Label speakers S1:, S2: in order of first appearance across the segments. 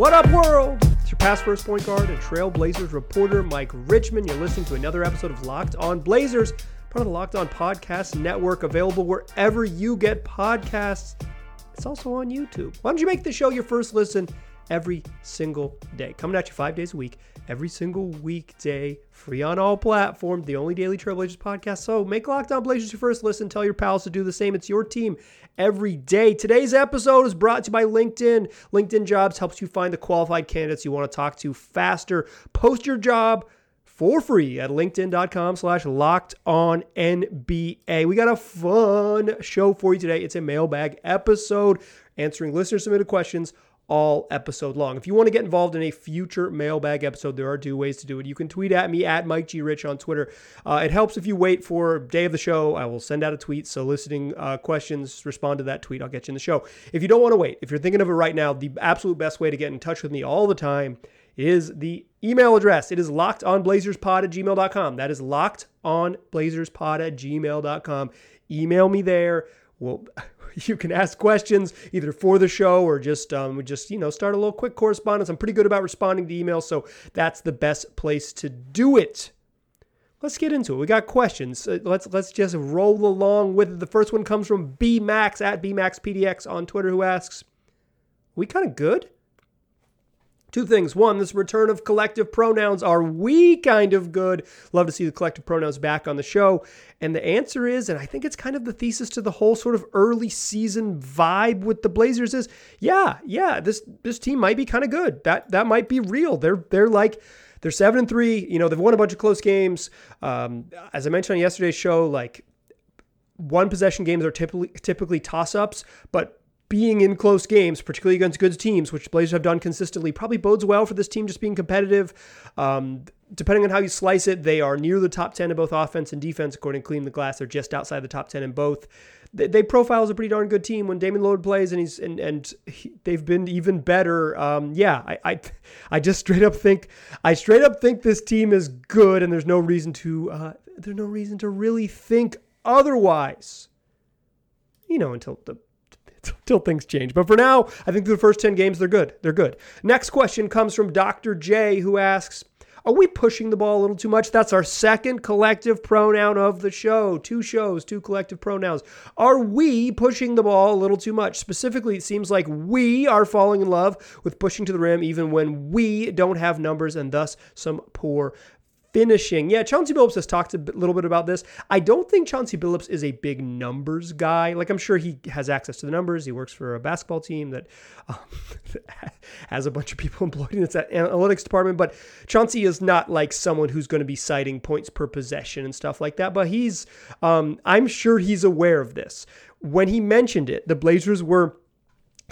S1: What up, world? It's your past first point guard and Trailblazers reporter, Mike Richman. You're listening to another episode of Locked On Blazers, part of the Locked On Podcast Network, available wherever you get podcasts. It's also on YouTube. Why don't you make the show your first listen every single day? Coming at you five days a week, every single weekday, free on all platforms, the only daily Trailblazers podcast. So make Locked On Blazers your first listen. Tell your pals to do the same. It's your team every day. Today's episode is brought to you by LinkedIn. LinkedIn Jobs helps you find the qualified candidates you want to talk to faster. Post your job for free at linkedin.com slash locked on NBA. We got a fun show for you today. It's a mailbag episode answering listener submitted questions all episode long. If you want to get involved in a future mailbag episode, there are two ways to do it. You can tweet at me at Mike G. Rich on Twitter. Uh, it helps if you wait for day of the show. I will send out a tweet soliciting uh, questions. Respond to that tweet. I'll get you in the show. If you don't want to wait, if you're thinking of it right now, the absolute best way to get in touch with me all the time is the email address. It is lockedonblazerspod at gmail.com. That is lockedonblazerspod at gmail.com. Email me there. Well, you can ask questions either for the show or just um, just you know start a little quick correspondence. I'm pretty good about responding to emails, so that's the best place to do it. Let's get into it. We got questions. Uh, let's let's just roll along with it. The first one comes from B Max at B Max PDX on Twitter, who asks, "We kind of good." Two things. One, this return of collective pronouns. Are we kind of good? Love to see the collective pronouns back on the show. And the answer is, and I think it's kind of the thesis to the whole sort of early season vibe with the Blazers is, yeah, yeah, this this team might be kind of good. That that might be real. They're they're like they're seven and three. You know, they've won a bunch of close games. Um, as I mentioned on yesterday's show, like one possession games are typically typically toss ups, but being in close games, particularly against good teams, which Blazers have done consistently, probably bodes well for this team just being competitive. Um, depending on how you slice it, they are near the top 10 in both offense and defense, according to Clean the Glass. They're just outside the top 10 in both. They, they profile as a pretty darn good team when Damian Lillard plays, and he's and and he, they've been even better. Um, yeah, I, I I just straight up think I straight up think this team is good, and there's no reason to uh, there's no reason to really think otherwise. You know, until the until things change. But for now, I think the first 10 games, they're good. They're good. Next question comes from Dr. J, who asks, are we pushing the ball a little too much? That's our second collective pronoun of the show. Two shows, two collective pronouns. Are we pushing the ball a little too much? Specifically, it seems like we are falling in love with pushing to the rim even when we don't have numbers and thus some poor finishing. Yeah, Chauncey Billups has talked a little bit about this. I don't think Chauncey Billups is a big numbers guy. Like, I'm sure he has access to the numbers. He works for a basketball team that um, has a bunch of people employed in its analytics department. But Chauncey is not like someone who's going to be citing points per possession and stuff like that. But he's, um, I'm sure he's aware of this. When he mentioned it, the Blazers were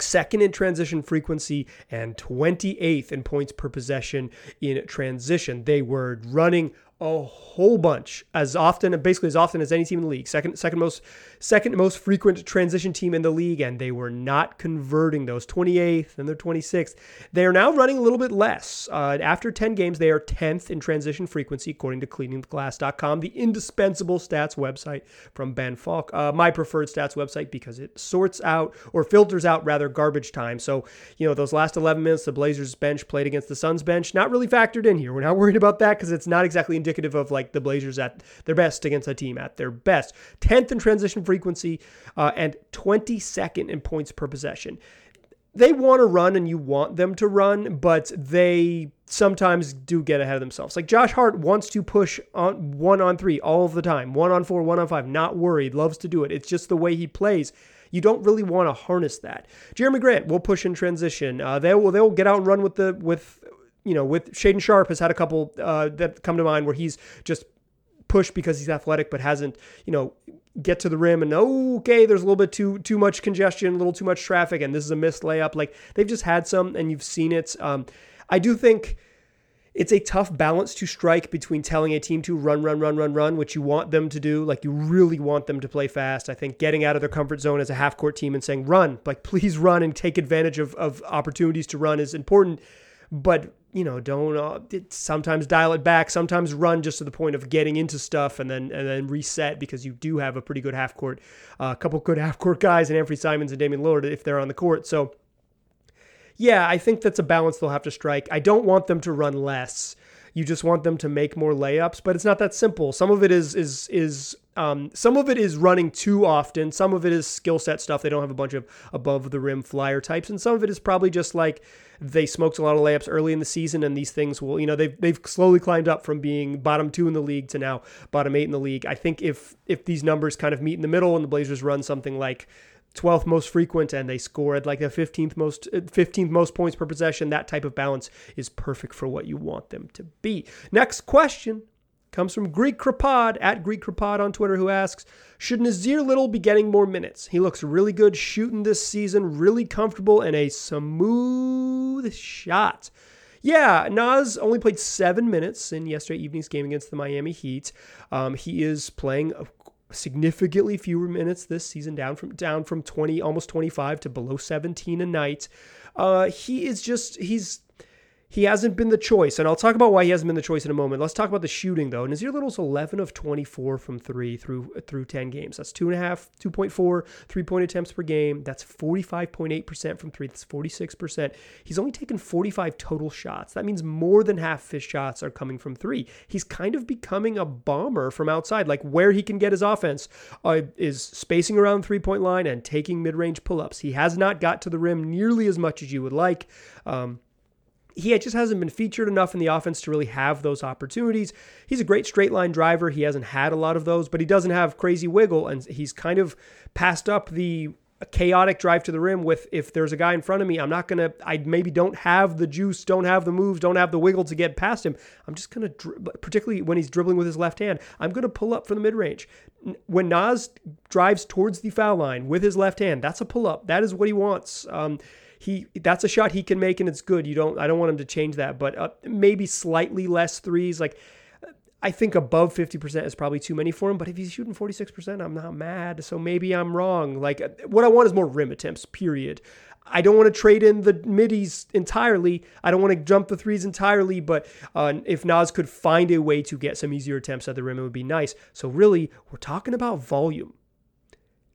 S1: second in transition frequency and 28th in points per possession in transition. They were running a whole bunch as often basically as often as any team in the league. Second second most second most frequent transition team in the league and they were not converting those. 28th and they're 26th they are now running a little bit less. Uh, after 10 games they are 10th in transition frequency according to cleaningtheglass.com the indispensable stats website from Ben Falk. Uh, my preferred stats website because it sorts out or filters out rather garbage time. So you know those last 11 minutes the Blazers bench played against the Suns bench not really factored in here. We're not worried about that because it's not exactly indicative indicative of like the Blazers at their best against a team at their best. 10th in transition frequency uh, and 22nd in points per possession. They want to run and you want them to run, but they sometimes do get ahead of themselves. Like Josh Hart wants to push on one on three all of the time, one on four, one on five, not worried, loves to do it. It's just the way he plays. You don't really want to harness that. Jerami Grant will push in transition. Uh, they will they'll get out and run with the with you know, with Shaedon Sharpe has had a couple uh, that come to mind where he's just pushed because he's athletic, but hasn't, you know, get to the rim and okay, there's a little bit too too much congestion, a little too much traffic, and this is a missed layup. Like they've just had some, and you've seen it. Um, I do think it's a tough balance to strike between telling a team to run, run, run, run, run, which you want them to do. Like you really want them to play fast. I think getting out of their comfort zone as a half court team and saying, run, like please run and take advantage of, of opportunities to run is important. But you know, don't uh, sometimes dial it back, sometimes run just to the point of getting into stuff and then and then reset because you do have a pretty good half court, a uh, couple good half court guys and Anfernee Simons and Damian Lillard if they're on the court. So yeah, I think that's a balance they'll have to strike. I don't want them to run less. You just want them to make more layups, but it's not that simple. Some of it is is is um, some of it is running too often. Some of it is skill set stuff. They don't have a bunch of above the rim flyer types, and some of it is probably just like they smoked a lot of layups early in the season, and these things will, you know, they've they've slowly climbed up from being bottom two in the league to now bottom eight in the league. I think if if these numbers kind of meet in the middle, and the Blazers run something like 12th most frequent and they scored like the 15th most 15th most points per possession that type of balance is perfect for what you want them to be next question comes from Greek Krapod at Greek Krapod on Twitter, who asks, Should Nassir Little be getting more minutes? He looks really good shooting this season, really comfortable, and a smooth shot. Yeah, Nas only played seven minutes in yesterday evening's game against the Miami Heat. Um, he is playing significantly fewer minutes this season, down from down from 20, almost 25 to below 17 a night. Uh, he is just he's he hasn't been the choice. And I'll talk about why he hasn't been the choice in a moment. Let's talk about the shooting, though. Nassir Little's 11 of 24 from three through through 10 games. That's two and a half, 2.4 three point attempts per game. That's 45.8% from three. That's 46%. He's only taken 45 total shots. That means more than half his shots are coming from three. He's kind of becoming a bomber from outside. Like where he can get his offense uh, is spacing around three point line and taking mid range pull ups. He has not got to the rim nearly as much as you would like. Um, he just hasn't been featured enough in the offense to really have those opportunities. He's a great straight line driver. He hasn't had a lot of those, but he doesn't have crazy wiggle, and he's kind of passed up the chaotic drive to the rim with if there's a guy in front of me, I'm not to, I maybe don't have the juice, don't have the moves, don't have the wiggle to get past him. I'm just to, particularly when he's dribbling with his left hand, I'm to pull up from the mid range. When Nas drives towards the foul line with his left hand, that's a pull up. That is what he wants. Um, he that's a shot he can make and it's good. You don't I don't want him to change that, but uh, maybe slightly less threes. Like I think above 50% is probably too many for him, but if he's shooting 46%, I'm not mad. So maybe I'm wrong. Like uh, what I want is more rim attempts, period. I don't want to trade in the middies entirely. I don't want to jump the threes entirely, but uh, if Nas could find a way to get some easier attempts at the rim, it would be nice. So really, we're talking about volume.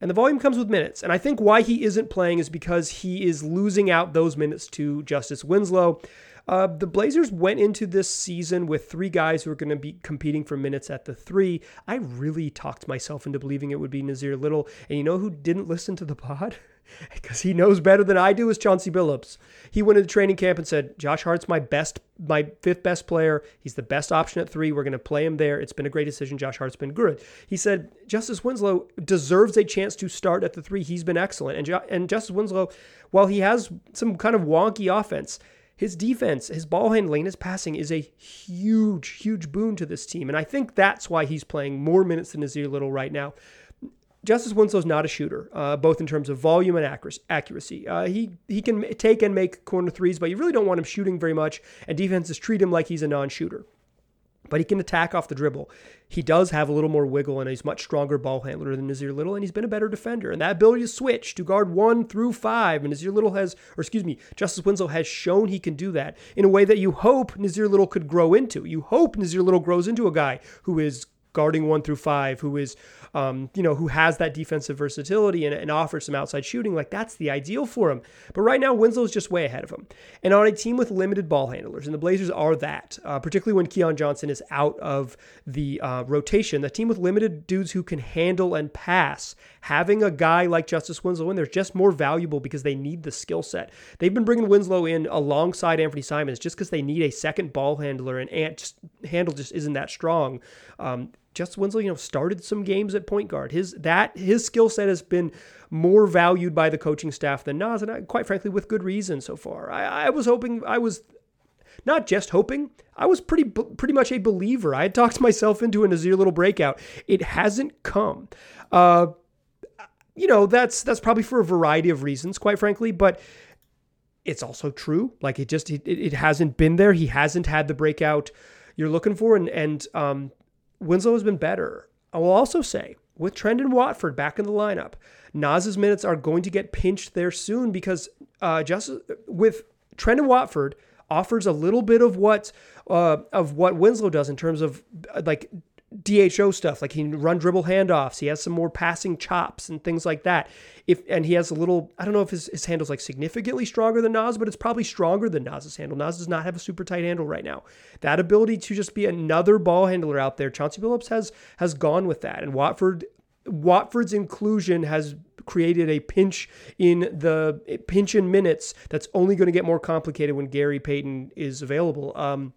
S1: And the volume comes with minutes. And I think why he isn't playing is because he is losing out those minutes to Justice Winslow. Uh, the Blazers went into this season with three guys who are going to be competing for minutes at the three. I really talked myself into believing it would be Nassir Little. And you know who didn't listen to the pod? because he knows better than I do is Chauncey Billups. He went into training camp and said, Josh Hart's my best, my fifth best player. He's the best option at three. We're going to play him there. It's been a great decision. Josh Hart's been good. He said, Justice Winslow deserves a chance to start at the three. He's been excellent. And, and Justice Winslow, while he has some kind of wonky offense, his defense, his ball handling, his passing is a huge, huge boon to this team. And I think that's why he's playing more minutes than Nassir Little right now. Justice Winslow's not a shooter, uh, both in terms of volume and accuracy. Uh, he he can take and make corner threes, but you really don't want him shooting very much, and defenses treat him like he's a non-shooter. But he can attack off the dribble. He does have a little more wiggle, and he's much stronger ball handler than Nassir Little, and he's been a better defender. And that ability to switch to guard one through five, and Nassir Little has, or excuse me, Justice Winslow has shown he can do that in a way that you hope Nassir Little could grow into. You hope Nassir Little grows into a guy who is guarding one through five, who is um, you know, who has that defensive versatility and, and offers some outside shooting, like that's the ideal for him. But right now, Winslow's just way ahead of him. And on a team with limited ball handlers, and the Blazers are that, uh, particularly when Keon Johnson is out of the uh, rotation, the team with limited dudes who can handle and pass, having a guy like Justice Winslow in there is just more valuable because they need the skill set. They've been bringing Winslow in alongside Anfernee Simons just because they need a second ball handler, and Ant just handle just isn't that strong. Um, Justice Winslow, you know, started some games at point guard. His that his skill set has been more valued by the coaching staff than Nas, and I, quite frankly, with good reason so far. I, I was hoping, I was not just hoping, I was pretty pretty much a believer. I had talked myself into a Nassir Little breakout. It hasn't come. Uh, you know, that's that's probably for a variety of reasons, quite frankly, but it's also true. Like it just it, it hasn't been there. He hasn't had the breakout you're looking for, and and um, Winslow has been better. I will also say, with Trendon Watford back in the lineup, Nas's minutes are going to get pinched there soon because uh, just with Trendon Watford offers a little bit of what uh, of what Winslow does in terms of uh, like DHO stuff, like he can run dribble handoffs. He has some more passing chops and things like that. If and he has a little, I don't know if his, his handle's like significantly stronger than Naz, but it's probably stronger than Naz's handle. Naz does not have a super tight handle right now. That ability to just be another ball handler out there, Chauncey Billups has has gone with that. And Watford Watford's inclusion has created a pinch in the pinch in minutes that's only going to get more complicated when Gary Payton is available. Um,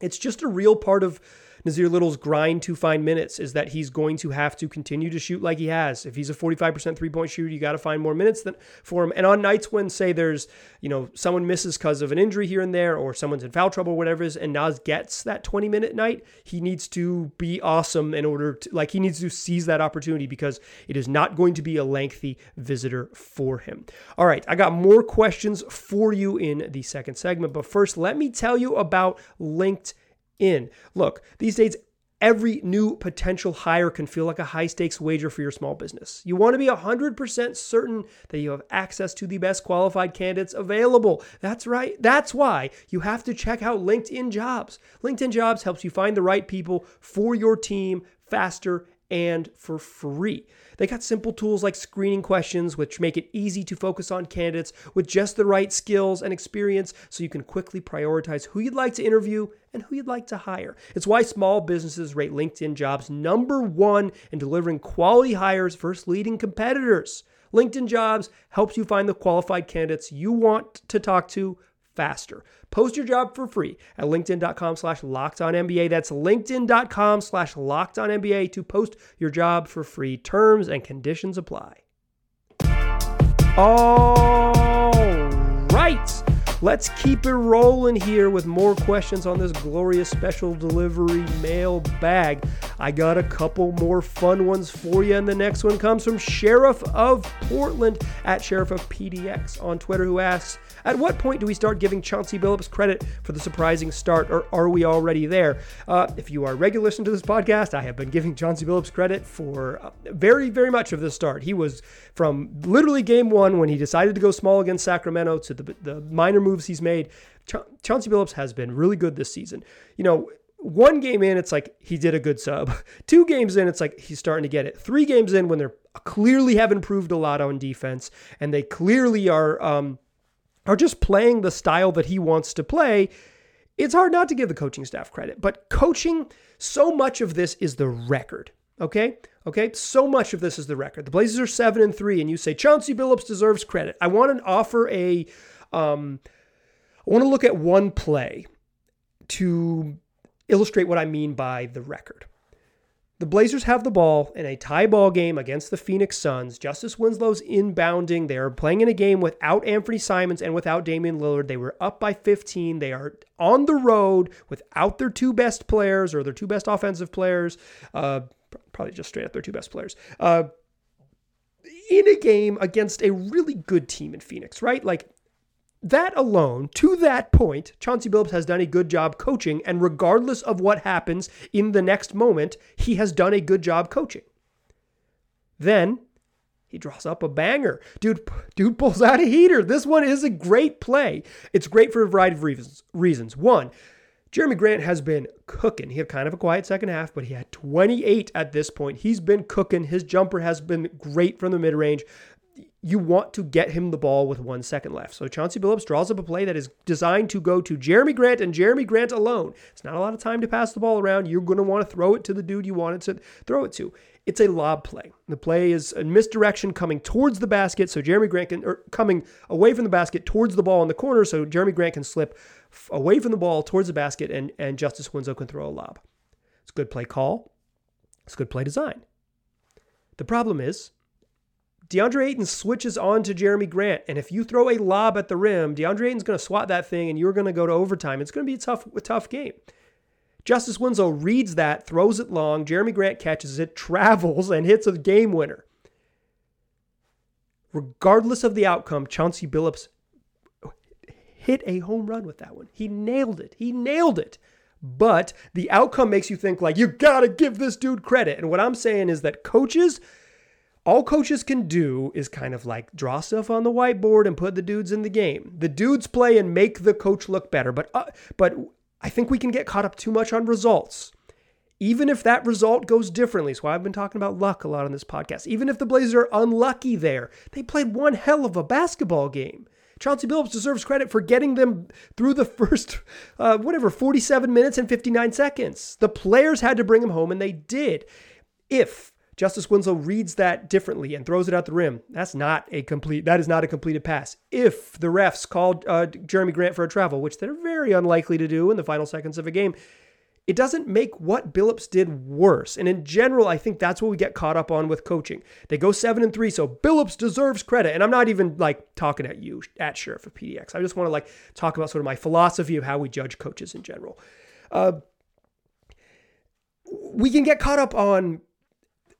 S1: it's just a real part of Nassir Little's grind to find minutes is that he's going to have to continue to shoot like he has. If he's a 45% three point shooter, you got to find more minutes than, for him. And on nights when, say, there's, you know, someone misses because of an injury here and there, or someone's in foul trouble, whatever it is, and Naz gets that 20 minute night, he needs to be awesome in order to, like, he needs to seize that opportunity because it is not going to be a lengthy visitor for him. All right, I got more questions for you in the second segment, but first, let me tell you about LinkedIn in. Look, these days, every new potential hire can feel like a high stakes wager for your small business. You want to be 100% certain that you have access to the best qualified candidates available. That's right. That's why you have to check out LinkedIn Jobs. LinkedIn Jobs helps you find the right people for your team faster and for free. They got simple tools like screening questions, which make it easy to focus on candidates with just the right skills and experience so you can quickly prioritize who you'd like to interview and who you'd like to hire. It's why small businesses rate LinkedIn jobs number one in delivering quality hires versus leading competitors. LinkedIn Jobs helps you find the qualified candidates you want to talk to faster. Post your job for free at linkedin.com slash locked on NBA. That's linkedin.com slash locked on NBA to post your job for free. Terms and conditions apply. All right. Let's keep it rolling here with more questions on this glorious special delivery mail bag. I got a couple more fun ones for you, and the next one comes from Sheriff of Portland at Sheriff of PDX on Twitter, who asks, at what point do we start giving Chauncey Billups credit for the surprising start, or are we already there? Uh, if you are regular listener to this podcast, I have been giving Chauncey Billups credit for uh, very, very much of the start. He was from literally game one when he decided to go small against Sacramento to the, the minor moves he's made. Ch- Chauncey Billups has been really good this season. You know, one game in, it's like he did a good sub. Two games in, it's like he's starting to get it. Three games in, when they're clearly have improved a lot on defense and they clearly are um, are just playing the style that he wants to play, it's hard not to give the coaching staff credit. But coaching, so much of this is the record. Okay? Okay? So much of this is the record. The Blazers are seven and three, and you say Chauncey Billups deserves credit. I want to offer a um, I want to look at one play to illustrate what I mean by the record. The Blazers have the ball in a tie ball game against the Phoenix Suns. Justice Winslow's inbounding. They are playing in a game without Anfernee Simons and without Damian Lillard. They were up by 15. They are on the road without their two best players or their two best offensive players. Uh, probably just straight up their two best players. Uh, in a game against a really good team in Phoenix, right? Like that alone, to that point, Chauncey Billups has done a good job coaching, and regardless of what happens in the next moment, he has done a good job coaching. Then he draws up a banger. Dude, dude pulls out a heater. This one is a great play. It's great for a variety of reasons. Reasons. One, Jerami Grant has been cooking. He had kind of a quiet second half, but he had 28 at this point. He's been cooking. His jumper has been great from the mid range you want to get him the ball with one second left. So Chauncey Billups draws up a play that is designed to go to Jerami Grant and Jerami Grant alone. It's not a lot of time to pass the ball around. You're going to want to throw it to the dude you wanted to throw it to. It's a lob play. The play is a misdirection coming towards the basket, so Jerami Grant can, or coming away from the basket towards the ball in the corner, so Jerami Grant can slip away from the ball towards the basket, and, and Justice Winslow can throw a lob. It's a good play call. It's good play design. The problem is DeAndre Ayton switches on to Jerami Grant. And if you throw a lob at the rim, DeAndre Ayton's going to swat that thing and you're going to go to overtime. It's going to be a tough, a tough game. Justice Winslow reads that, throws it long. Jerami Grant catches it, travels, and hits a game winner. Regardless of the outcome, Chauncey Billups hit a home run with that one. He nailed it. He nailed it. But the outcome makes you think like you got to give this dude credit. And what I'm saying is that coaches all coaches can do is kind of like draw stuff on the whiteboard and put the dudes in the game. The dudes play and make the coach look better. But uh, but I think we can get caught up too much on results. even if that result goes differently, so I've been talking about luck a lot on this podcast, even if the Blazers are unlucky there, they played one hell of a basketball game. Chauncey Billups deserves credit for getting them through the first, uh, whatever, 47 minutes and 59 seconds. The players had to bring him home, and they did. If Justice Winslow reads that differently and throws it out the rim. That's not a complete. That is not a completed pass. If the refs called uh, Jerami Grant for a travel, which they're very unlikely to do in the final seconds of a game, it doesn't make what Billups did worse. And in general, I think that's what we get caught up on with coaching. They go seven and three, so Billups deserves credit. And I'm not even like talking at you at Sheriff of PDX. I just want to like talk about sort of my philosophy of how we judge coaches in general. Uh, we can get caught up on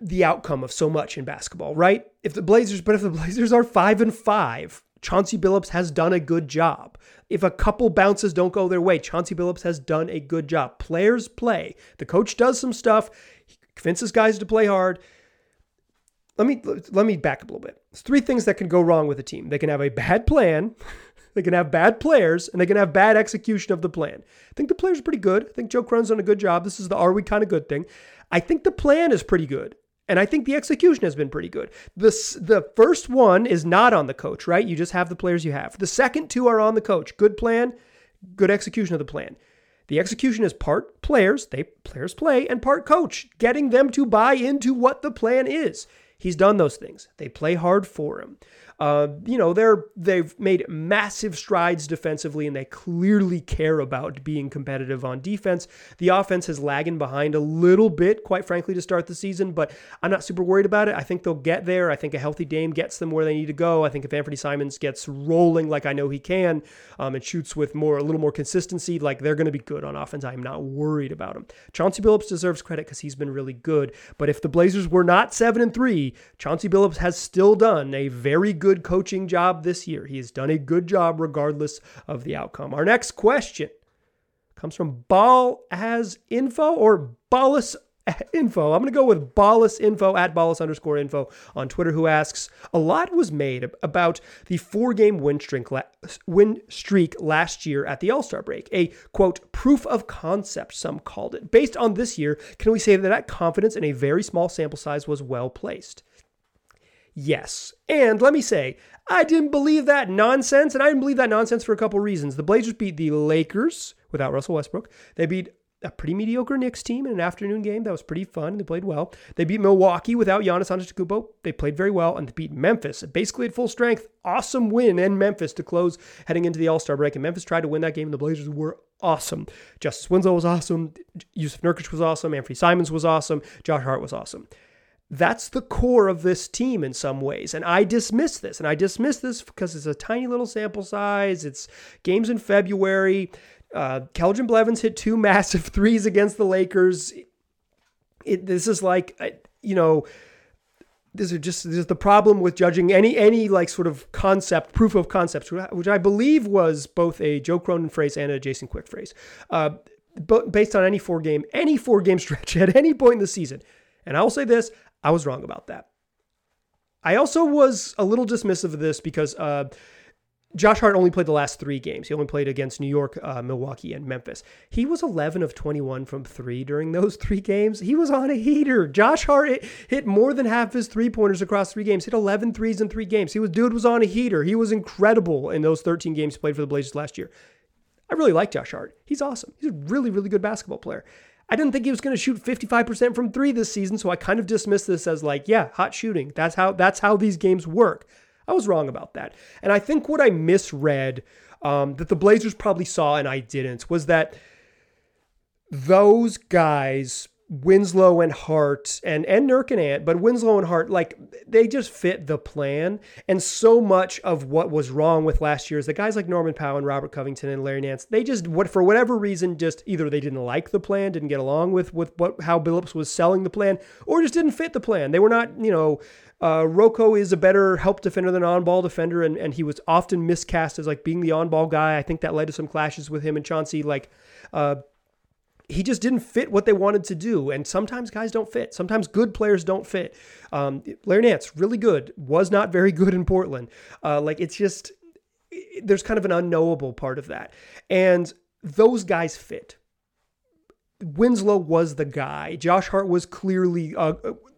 S1: the outcome of so much in basketball, right? If the Blazers, but if the Blazers are five and five, Chauncey Billups has done a good job. If a couple bounces don't go their way, Chauncey Billups has done a good job. Players play. The coach does some stuff, he convinces guys to play hard. Let me let me back up a little bit. There's three things that can go wrong with a team. They can have a bad plan, they can have bad players, and they can have bad execution of the plan. I think the players are pretty good. I think Joe Cronin's done a good job. This is the are we kind of good thing. I think the plan is pretty good. And I think the execution has been pretty good. The, the first one is not on the coach, right? You just have the players you have. The second two are on the coach. Good plan, good execution of the plan. The execution is part players, they players play, and part coach, getting them to buy into what the plan is. He's done those things. They play hard for him. Uh, you know, they're they've made massive strides defensively, and they clearly care about being competitive on defense. The offense is lagging behind a little bit, quite frankly, to start the season, but I'm not super worried about it. I think they'll get there. I think a healthy Dame gets them where they need to go. I think if Anfernee Simons gets rolling like I know he can, um, and shoots with more a little more consistency, like they're going to be good on offense. I am not worried about him. Chauncey Billups deserves credit because he's been really good. But if the Blazers were not seven and three, Chauncey Billups has still done a very good good coaching job this year. He has done a good job regardless of the outcome. Our next question comes from Ball as info or Ballus info. I'm going to go with Ballus info at Ballus underscore info on Twitter, who asks A lot was made about the four game win streak, win streak last year at the All Star break. A quote, proof of concept, some called it. Based on this year, can we say that that confidence in a very small sample size was well placed? Yes. And let me say, I didn't believe that nonsense, and I didn't believe that nonsense for a couple reasons. The Blazers beat the Lakers without Russell Westbrook. They beat a pretty mediocre Knicks team in an afternoon game that was pretty fun. They played well. They beat Milwaukee without Giannis Antetokounmpo. They played very well, and they beat Memphis basically at full strength. Awesome win in Memphis to close heading into the All Star break. And Memphis tried to win that game, and the Blazers were awesome. Justice Winslow was awesome. Jusuf Nurkic was awesome. Anfernee Simons was awesome. Josh Hart was awesome. That's the core of this team in some ways. And I dismiss this. And I dismiss this because it's a tiny little sample size. It's games in February. Uh, Keljin Blevins hit two massive threes against the Lakers. It, this is like, you know, this is just this is the problem with judging any any like sort of concept, proof of concept, which I believe was both a Joe Cronin phrase and a Jason Quick phrase. Uh, but based on any four game, any four game stretch at any point in the season. And I'll say this, I was wrong about that. I also was a little dismissive of this because uh, Josh Hart only played the last three games. He only played against New York, uh, Milwaukee, and Memphis. He was 11 of 21 from three during those three games. He was on a heater. Josh Hart hit, hit more than half his three pointers across three games. Hit 11 threes in three games. He was dude was on a heater. He was incredible in those 13 games he played for the Blazers last year. I really like Josh Hart. He's awesome. He's a really, really good basketball player. I didn't think he was going to shoot 55% from 3 this season, so I kind of dismissed this as like, yeah, hot shooting. That's how that's how these games work. I was wrong about that. And I think what I misread um, that the Blazers probably saw and I didn't was that those guys Winslow and Hart and and Nurk and Ant, but Winslow and Hart, like they just fit the plan. And so much of what was wrong with last year is that guys like Norman Powell and Robert Covington and Larry Nance, they just what for whatever reason just either they didn't like the plan, didn't get along with with what how Billups was selling the plan, or just didn't fit the plan. They were not, you know, uh, Rocco is a better help defender than on-ball defender, and and he was often miscast as like being the on-ball guy. I think that led to some clashes with him and Chauncey, like. Uh, he just didn't fit what they wanted to do. And sometimes guys don't fit. Sometimes good players don't fit. Um, Larry Nance, really good, was not very good in Portland. Uh, like it's just, there's kind of an unknowable part of that. And those guys fit. Winslow was the guy. Josh Hart was clearly, uh,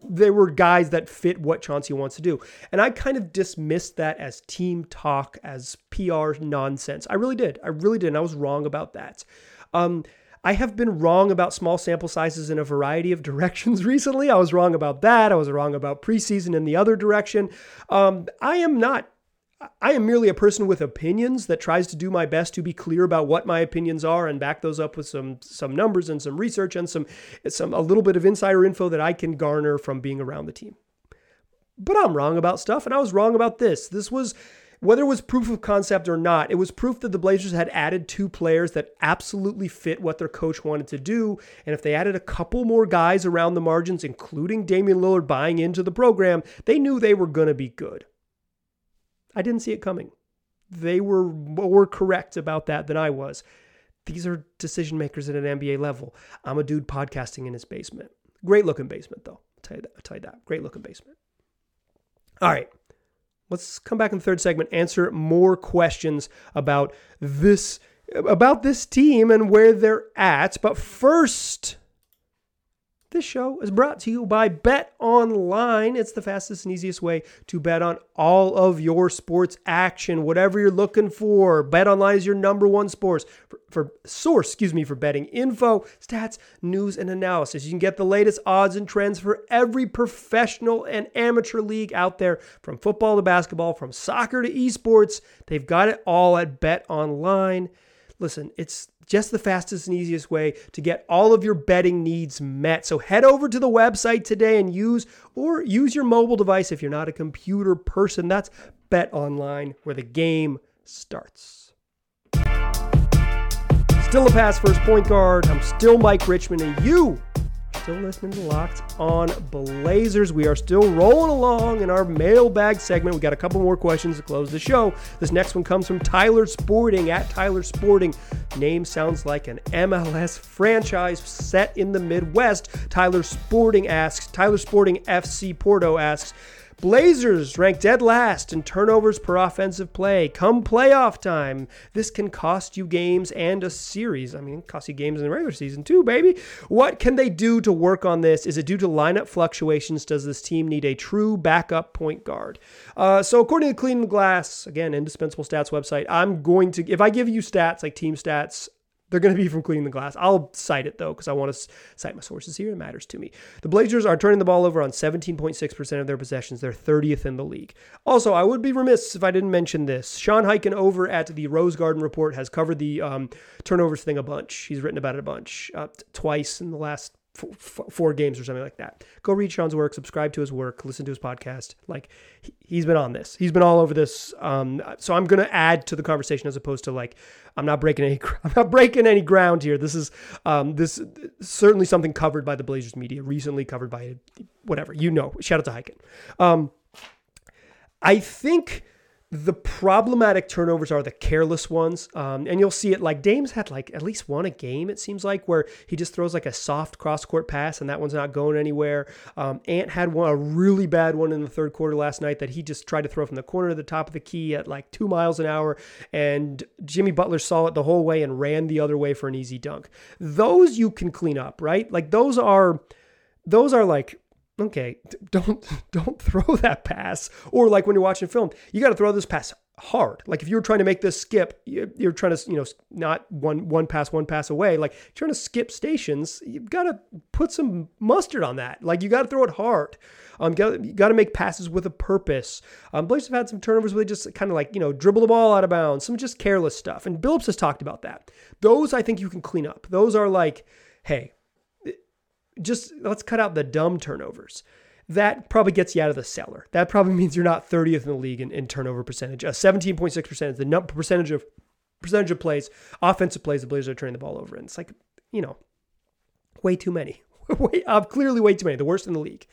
S1: there were guys that fit what Chauncey wants to do. And I kind of dismissed that as team talk, as PR nonsense. I really did. I really did. And I was wrong about that. Um, I have been wrong about small sample sizes in a variety of directions recently. I was wrong about that. I was wrong about preseason in the other direction. Um, I am not I am merely a person with opinions that tries to do my best to be clear about what my opinions are and back those up with some some numbers and some research and some some a little bit of insider info that I can garner from being around the team. But I'm wrong about stuff and I was wrong about this. This was whether it was proof of concept or not, it was proof that the Blazers had added two players that absolutely fit what their coach wanted to do. And if they added a couple more guys around the margins, including Damian Lillard buying into the program, they knew they were going to be good. I didn't see it coming. They were more correct about that than I was. These are decision makers at an NBA level. I'm a dude podcasting in his basement. Great looking basement, though. I'll tell you that. I'll tell you that. Great looking basement. All right. Let's come back in the third segment, answer more questions about this about this team and where they're at. But first, this show is brought to you by Bet Online. It's the fastest and easiest way to bet on all of your sports action, whatever you're looking for. Bet Online is your number one source for, for, source, excuse me, for betting info, stats, news, and analysis. You can get the latest odds and trends for every professional and amateur league out there, from football to basketball, from soccer to esports. They've got it all at Bet Online. Listen, it's just the fastest and easiest way to get all of your betting needs met. So head over to the website today and use or use your mobile device if you're not a computer person. That's Bet Online where the game starts. Still a pass first point guard. I'm still Mike Richman and you still listening to Locked on Blazers. We are still rolling along in our mailbag segment. We got a couple more questions to close the show. This next one comes from Tyler Sporting at Tyler Sporting. Name sounds like an MLS franchise set in the Midwest. Tyler Sporting asks, Tyler Sporting FC Porto asks, Blazers ranked dead last in turnovers per offensive play. Come playoff time, this can cost you games and a series. I mean, cost you games in the regular season too, baby. What can they do to work on this? Is it due to lineup fluctuations? Does this team need a true backup point guard? Uh, so, according to Clean Glass, again, indispensable stats website, I'm going to, if I give you stats like team stats, they're going to be from cleaning the glass. I'll cite it though because I want to cite my sources here. It matters to me. The Blazers are turning the ball over on 17.6% of their possessions. They're 30th in the league. Also, I would be remiss if I didn't mention this. Sean Highkin over at the Rose Garden Report has covered the um, turnovers thing a bunch. He's written about it a bunch, uh, twice in the last four games or something like that. Go read Sean's work, subscribe to his work, listen to his podcast. Like he's been on this, he's been all over this. Um, so I'm to add to the conversation as opposed to like I'm not breaking any I'm not breaking any ground here. This is um, this certainly something covered by the Blazers media, recently covered by whatever you know. Shout out to Highkin. Um, I think the problematic turnovers are the careless ones. Um, and you'll see it like Dame's had like at least one a game, it seems like, where he just throws like a soft cross court pass and that one's not going anywhere. Um, Ant had one, a really bad one in the third quarter last night that he just tried to throw from the corner to the top of the key at like two miles an hour. And Jimmy Butler saw it the whole way and ran the other way for an easy dunk. Those you can clean up, right? Like those are, those are like okay, don't don't throw that pass. Or like when you're watching film, you got to throw this pass hard. Like if you're trying to make this skip, you're trying to, you know, not one one pass one pass away. Like trying to skip stations, you've got to put some mustard on that. Like you got to throw it hard. Um, you got to make passes with a purpose. Um, Blazers have had some turnovers where they just kind of like you know dribble the ball out of bounds, some just careless stuff. And Billups has talked about that. Those I think you can clean up. Those are like, hey, just let's cut out the dumb turnovers. That probably gets you out of the cellar. That probably means you're not 30th in the league in, in turnover percentage. Uh, 17.6% is the num- percentage of percentage of plays, offensive plays the Blazers are turning the ball over. And it's like, you know, way too many. way, uh, clearly way too many. The worst in the league.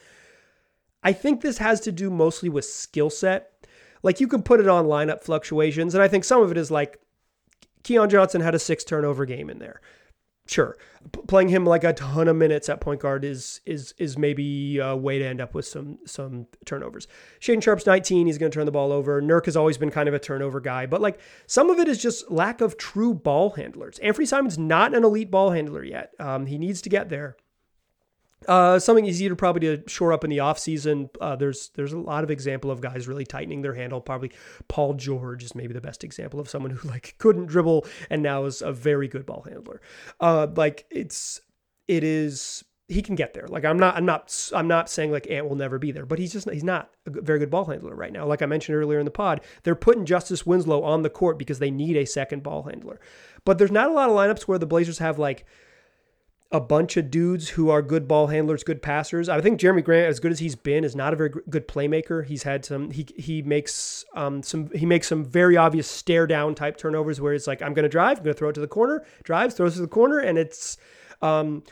S1: I think this has to do mostly with skill set. Like you can put it on lineup fluctuations, and I think some of it is like Keon Johnson had a six turnover game in there sure, P- playing him like a ton of minutes at point guard is is is maybe a way to end up with some some turnovers. Shaedon Sharpe's 19, he's going to turn the ball over. Nurk has always been kind of a turnover guy, but like some of it is just lack of true ball handlers. Anfernee Simon's not an elite ball handler yet. Um, he needs to get there. Uh, something easier to probably to shore up in the offseason. Uh, there's there's a lot of example of guys really tightening their handle. Probably Paul George is maybe the best example of someone who like couldn't dribble and now is a very good ball handler. Uh, like it's it is he can get there. Like I'm not I'm not I'm not saying like Ant will never be there, but he's just he's not a very good ball handler right now. Like I mentioned earlier in the pod, they're putting Justice Winslow on the court because they need a second ball handler. But there's not a lot of lineups where the Blazers have like a bunch of dudes who are good ball handlers, good passers. I think Jerami Grant, as good as he's been, is not a very good playmaker. He's had some he he makes um some he makes some very obvious stare down type turnovers where it's like I'm going to drive, I'm going to throw it to the corner, drives, throws to the corner, and it's um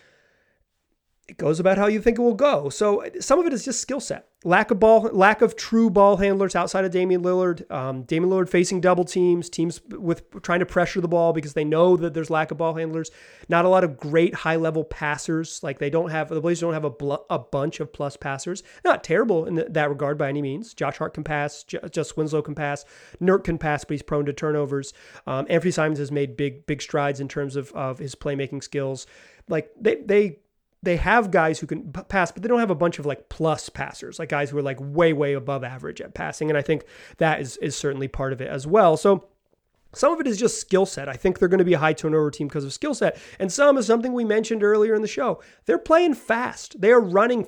S1: it goes about how you think it will go. So some of it is just skill set, lack of ball, lack of true ball handlers outside of Damian Lillard. Um, Damian Lillard facing double teams, teams with trying to pressure the ball because they know that there's lack of ball handlers. Not a lot of great high level passers. Like they don't have the Blazers don't have a, bl- a bunch of plus passers. Not terrible in that regard by any means. Josh Hart can pass, J- Just Winslow can pass, Nurk can pass, but he's prone to turnovers. Um, Anfernee Simons has made big big strides in terms of of his playmaking skills. Like they they they have guys who can pass, but they don't have a bunch of like plus passers, like guys who are like way, way above average at passing. And I think that is, is certainly part of it as well. So some of it is just skill set. I think they're going to be a high turnover team because of skill set. And some is something we mentioned earlier in the show. They're playing fast. They are running,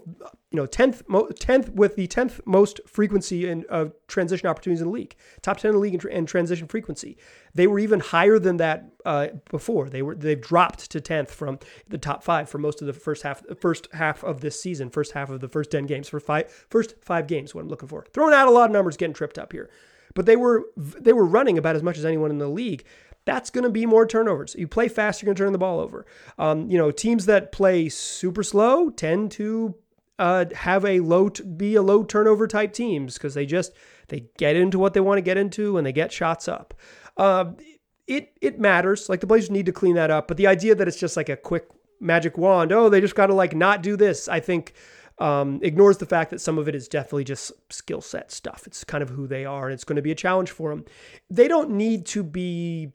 S1: you know, 10th, 10th with the 10th most frequency in uh, transition opportunities in the league. Top 10 in the league in, in transition frequency. They were even higher than that uh, before. They were they've dropped to 10th from the top 5 for most of the first half first half of this season, first half of the first 10 games for five first 5 games what I'm looking for. Throwing out a lot of numbers getting tripped up here but they were they were running about as much as anyone in the league. That's going to be more turnovers. You play fast, you're going to turn the ball over. Um, you know, teams that play super slow tend to uh, have a low t- be a low turnover type teams because they just they get into what they want to get into and they get shots up. Uh, it it matters. Like the Blazers need to clean that up. But the idea that it's just like a quick magic wand, oh, they just got to like not do this. I think um, ignores the fact that some of it is definitely just skill set stuff. It's kind of who they are, and it's going to be a challenge for them. They don't need to be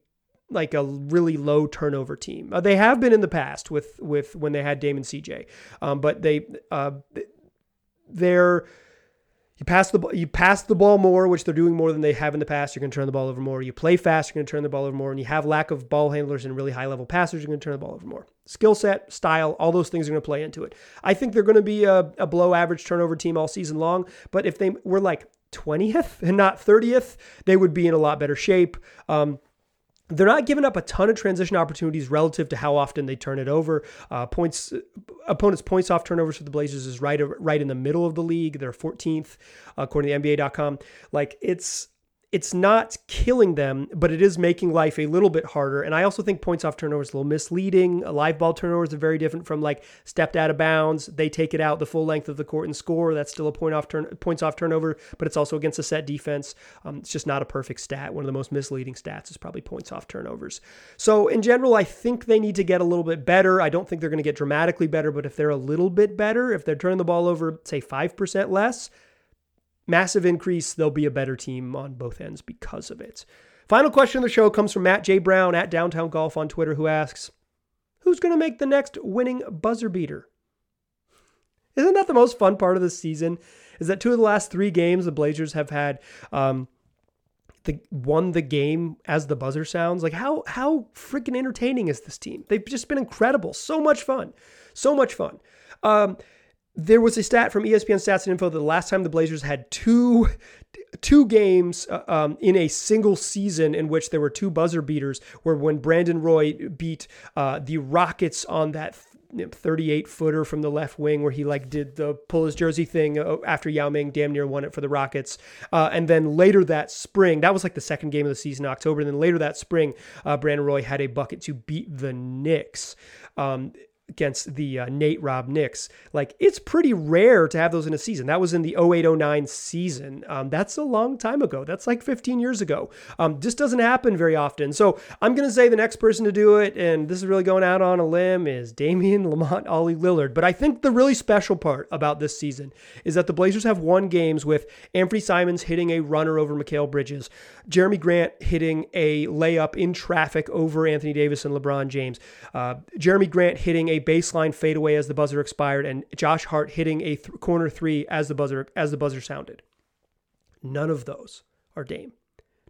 S1: like a really low turnover team. Uh, they have been in the past with with when they had Damon CJ, um, but they uh, they're you pass the you pass the ball more, which they're doing more than they have in the past. You're going to turn the ball over more. You play fast, you're going to turn the ball over more, and you have lack of ball handlers and really high level passers. You're going to turn the ball over more. Skill set, style, all those things are going to play into it. I think they're going to be a, a below average turnover team all season long. But if they were like 20th and not 30th, they would be in a lot better shape. Um, they're not giving up a ton of transition opportunities relative to how often they turn it over. Uh, points opponents points off turnovers for the Blazers is right right in the middle of the league. They're 14th according to NBA.com. Like it's it's not killing them, but it is making life a little bit harder. And I also think points off turnovers a little misleading. A live ball turnovers are very different from like stepped out of bounds. They take it out the full length of the court and score. That's still a point off turn points off turnover, but it's also against a set defense. Um, it's just not a perfect stat. One of the most misleading stats is probably points off turnovers. So in general, I think they need to get a little bit better. I don't think they're going to get dramatically better, but if they're a little bit better, if they're turning the ball over, say five percent less massive increase. They'll be a better team on both ends because of it. Final question of the show comes from Matt J. Brown at Downtown Golf on Twitter, who asks, Who's going to make the next winning buzzer beater? Isn't that the most fun part of the season? Is that two of the last three games the Blazers have had um, the won the game as the buzzer sounds? Like how how freaking entertaining is this team? They've just been incredible, so much fun, so much fun. Um, there was a stat from ESPN Stats and Info that the last time the Blazers had two two games uh, um, in a single season in which there were two buzzer beaters were when Brandon Roy beat uh, the Rockets on that 38 footer from the left wing where he like did the pull his jersey thing uh, after Yao Ming damn near won it for the Rockets. Uh, and then later that spring, that was like the second game of the season October. And then later that spring, uh, Brandon Roy had a bucket to beat the Knicks. Um, against the uh, Nate Rob Knicks. Like it's pretty rare to have those in a season. That was in the 0809 season. Um, that's a long time ago. That's like 15 years ago. Um, this doesn't happen very often. So I'm going to say the next person to do it, and this is really going out on a limb, is Damian Lamont Ollie Lillard. But I think the really special part about this season is that the Blazers have won games with Anfernee Simons hitting a runner over Mikal Bridges, Jerami Grant hitting a layup in traffic over Anthony Davis and LeBron James, uh, Jerami Grant hitting a baseline fadeaway as the buzzer expired, and Josh Hart hitting a th- corner three as the buzzer as the buzzer sounded. None of those are Dame.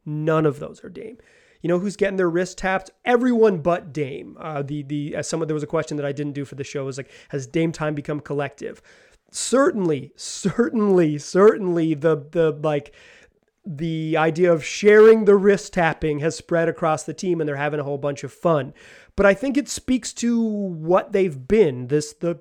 S1: None of those are Dame. You know who's getting their wrist tapped? Everyone but Dame. Uh, the the as someone there was a question that I didn't do for the show was like, has Dame time become collective? Certainly, certainly, certainly the the like the idea of sharing the wrist tapping has spread across the team and they're having a whole bunch of fun. But I think it speaks to what they've been. This the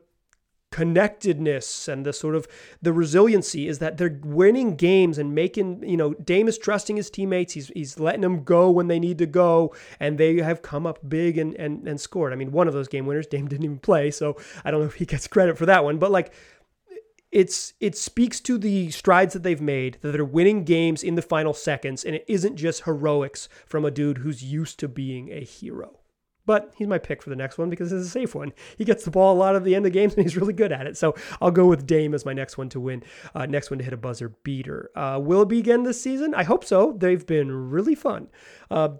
S1: connectedness and the sort of the resiliency is that they're winning games and making you know Dame is trusting his teammates he's he's letting them go when they need to go and they have come up big and and and scored I mean one of those game winners Dame didn't even play so I don't know if he gets credit for that one but like it's it speaks to the strides that they've made that they're winning games in the final seconds and it isn't just heroics from a dude who's used to being a hero but he's my pick for the next one because it's a safe one. He gets the ball a lot at the end of games and he's really good at it. So I'll go with Dame as my next one to win. Uh, next one to hit a buzzer beater. Uh, will it be again this season? I hope so. They've been really fun. Uh,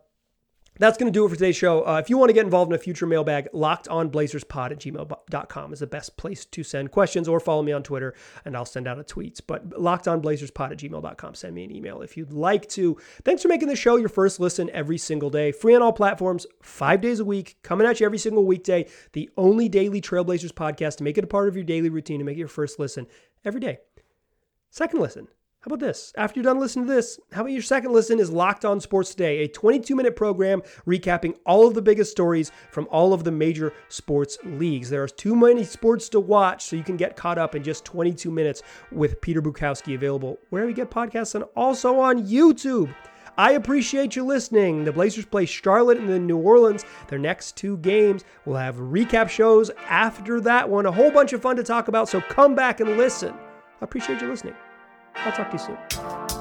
S1: that's going to do it for today's show. Uh, if you want to get involved in a future mailbag, lockedonblazerspod at gmail.com is the best place to send questions or follow me on Twitter and I'll send out a tweet. But lockedonblazerspod at gmail.com. Send me an email if you'd like to. Thanks for making the show your first listen every single day. Free on all platforms, five days a week, coming at you every single weekday. The only daily Trailblazers podcast to make it a part of your daily routine to make it your first listen every day. Second listen how about this? After you're done listening to this, how about your second listen is Locked On Sports Today, a 22 minute program recapping all of the biggest stories from all of the major sports leagues. There are too many sports to watch, so you can get caught up in just 22 minutes with Peter Bukowski available wherever you get podcasts and also on YouTube. I appreciate you listening. The Blazers play Charlotte and then New Orleans. Their next two games. We'll have recap shows after that one. A whole bunch of fun to talk about, so come back and listen. I appreciate you listening. WhatsApp seu.